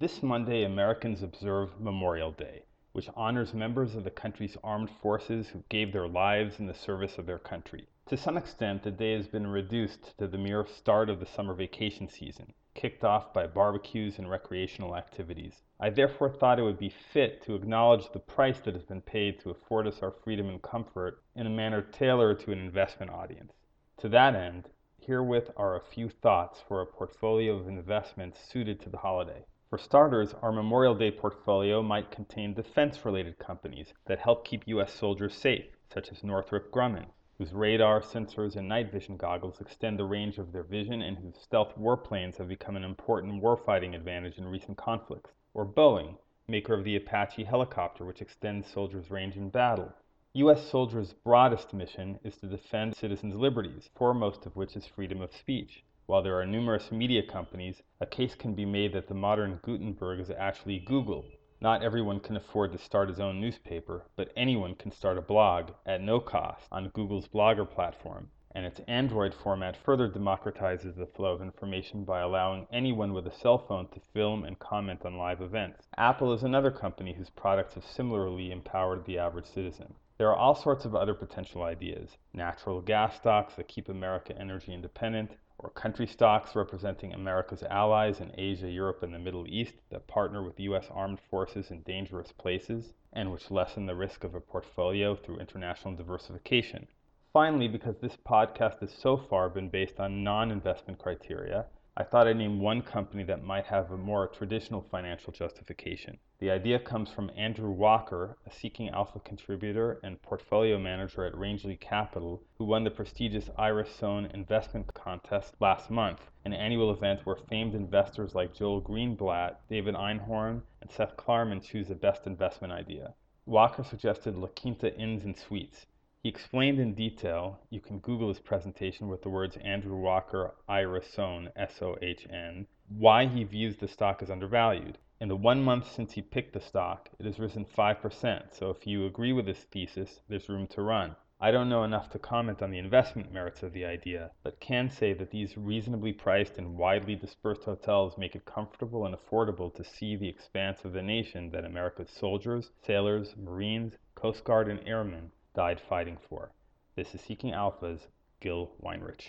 This Monday, Americans observe Memorial Day, which honors members of the country's armed forces who gave their lives in the service of their country. To some extent, the day has been reduced to the mere start of the summer vacation season, kicked off by barbecues and recreational activities. I therefore thought it would be fit to acknowledge the price that has been paid to afford us our freedom and comfort in a manner tailored to an investment audience. To that end, herewith are a few thoughts for a portfolio of investments suited to the holiday. For starters, our Memorial Day portfolio might contain defense-related companies that help keep U.S. soldiers safe, such as Northrop Grumman, whose radar, sensors, and night vision goggles extend the range of their vision and whose stealth warplanes have become an important warfighting advantage in recent conflicts. Or Boeing, maker of the Apache helicopter, which extends soldiers' range in battle. U.S. soldiers' broadest mission is to defend citizens' liberties, foremost of which is freedom of speech. While there are numerous media companies, a case can be made that the modern Gutenberg is actually Google. Not everyone can afford to start his own newspaper, but anyone can start a blog, at no cost, on Google's Blogger platform, and its Android format further democratizes the flow of information by allowing anyone with a cell phone to film and comment on live events. Apple is another company whose products have similarly empowered the average citizen. There are all sorts of other potential ideas natural gas stocks that keep America energy independent, or country stocks representing America's allies in Asia, Europe, and the Middle East that partner with U.S. armed forces in dangerous places and which lessen the risk of a portfolio through international diversification. Finally, because this podcast has so far been based on non investment criteria, I thought I'd name one company that might have a more traditional financial justification. The idea comes from Andrew Walker, a Seeking Alpha contributor and portfolio manager at Rangeley Capital, who won the prestigious Ira Sohn Investment Contest last month, an annual event where famed investors like Joel Greenblatt, David Einhorn, and Seth Klarman choose the best investment idea. Walker suggested La Quinta Inns and Suites, he explained in detail you can Google his presentation with the words Andrew Walker Ira Sohn S O H N why he views the stock as undervalued. In the one month since he picked the stock, it has risen 5%, so if you agree with this thesis, there's room to run. I don't know enough to comment on the investment merits of the idea, but can say that these reasonably priced and widely dispersed hotels make it comfortable and affordable to see the expanse of the nation that America's soldiers, sailors, marines, coast guard, and airmen died fighting for. This is Seeking Alpha's Gil Weinrich.